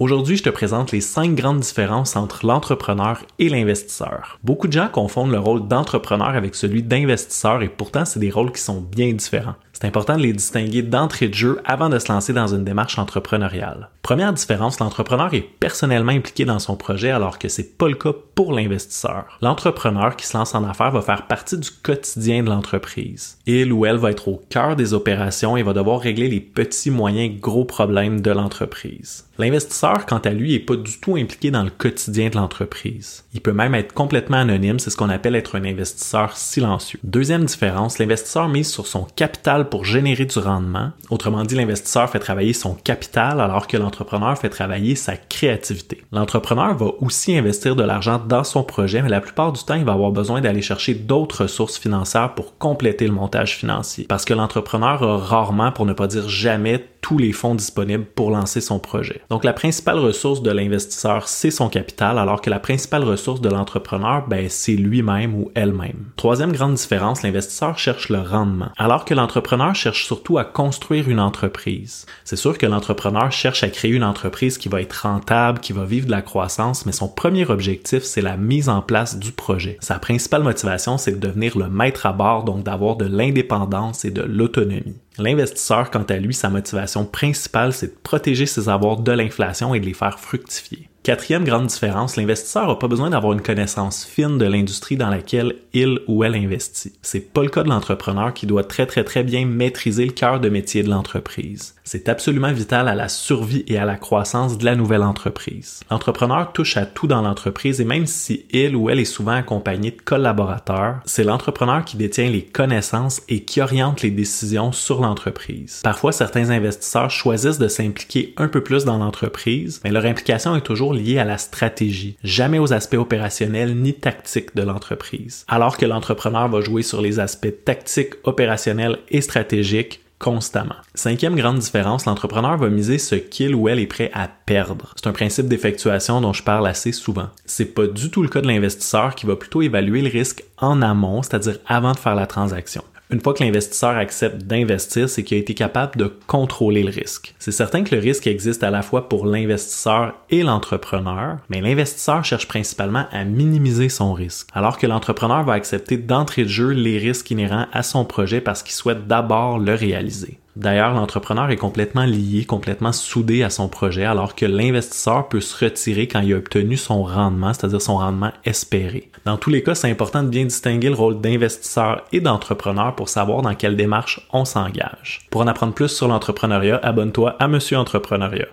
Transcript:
Aujourd'hui, je te présente les cinq grandes différences entre l'entrepreneur et l'investisseur. Beaucoup de gens confondent le rôle d'entrepreneur avec celui d'investisseur et pourtant c'est des rôles qui sont bien différents. C'est important de les distinguer d'entrée de jeu avant de se lancer dans une démarche entrepreneuriale. Première différence, l'entrepreneur est personnellement impliqué dans son projet alors que c'est pas le cas pour l'investisseur. L'entrepreneur qui se lance en affaires va faire partie du quotidien de l'entreprise. Il ou elle va être au cœur des opérations et va devoir régler les petits, moyens, gros problèmes de l'entreprise. L'investisseur, quant à lui, est pas du tout impliqué dans le quotidien de l'entreprise. Il peut même être complètement anonyme, c'est ce qu'on appelle être un investisseur silencieux. Deuxième différence, l'investisseur mise sur son capital pour générer du rendement. Autrement dit, l'investisseur fait travailler son capital alors que l'entrepreneur fait travailler sa créativité. L'entrepreneur va aussi investir de l'argent dans son projet, mais la plupart du temps, il va avoir besoin d'aller chercher d'autres ressources financières pour compléter le montage financier. Parce que l'entrepreneur a rarement, pour ne pas dire jamais, tous les fonds disponibles pour lancer son projet. Donc la principale ressource de l'investisseur, c'est son capital, alors que la principale ressource de l'entrepreneur, ben, c'est lui-même ou elle-même. Troisième grande différence, l'investisseur cherche le rendement, alors que l'entrepreneur cherche surtout à construire une entreprise. C'est sûr que l'entrepreneur cherche à créer une entreprise qui va être rentable, qui va vivre de la croissance, mais son premier objectif, c'est la mise en place du projet. Sa principale motivation, c'est de devenir le maître à bord, donc d'avoir de l'indépendance et de l'autonomie. L'investisseur, quant à lui, sa motivation principale, c'est de protéger ses avoirs de l'inflation et de les faire fructifier. Quatrième grande différence, l'investisseur n'a pas besoin d'avoir une connaissance fine de l'industrie dans laquelle il ou elle investit. C'est pas le cas de l'entrepreneur qui doit très très très bien maîtriser le cœur de métier de l'entreprise. C'est absolument vital à la survie et à la croissance de la nouvelle entreprise. L'entrepreneur touche à tout dans l'entreprise et même si il ou elle est souvent accompagné de collaborateurs, c'est l'entrepreneur qui détient les connaissances et qui oriente les décisions sur l'entreprise. Parfois, certains investisseurs choisissent de s'impliquer un peu plus dans l'entreprise, mais leur implication est toujours lié à la stratégie, jamais aux aspects opérationnels ni tactiques de l'entreprise. Alors que l'entrepreneur va jouer sur les aspects tactiques, opérationnels et stratégiques constamment. Cinquième grande différence, l'entrepreneur va miser ce qu'il ou elle est prêt à perdre. C'est un principe d'effectuation dont je parle assez souvent. C'est pas du tout le cas de l'investisseur qui va plutôt évaluer le risque en amont, c'est-à-dire avant de faire la transaction. Une fois que l'investisseur accepte d'investir, c'est qu'il a été capable de contrôler le risque. C'est certain que le risque existe à la fois pour l'investisseur et l'entrepreneur, mais l'investisseur cherche principalement à minimiser son risque, alors que l'entrepreneur va accepter d'entrée de jeu les risques inhérents à son projet parce qu'il souhaite d'abord le réaliser. D'ailleurs, l'entrepreneur est complètement lié, complètement soudé à son projet, alors que l'investisseur peut se retirer quand il a obtenu son rendement, c'est-à-dire son rendement espéré. Dans tous les cas, c'est important de bien distinguer le rôle d'investisseur et d'entrepreneur pour savoir dans quelle démarche on s'engage. Pour en apprendre plus sur l'entrepreneuriat, abonne-toi à Monsieur Entrepreneuriat.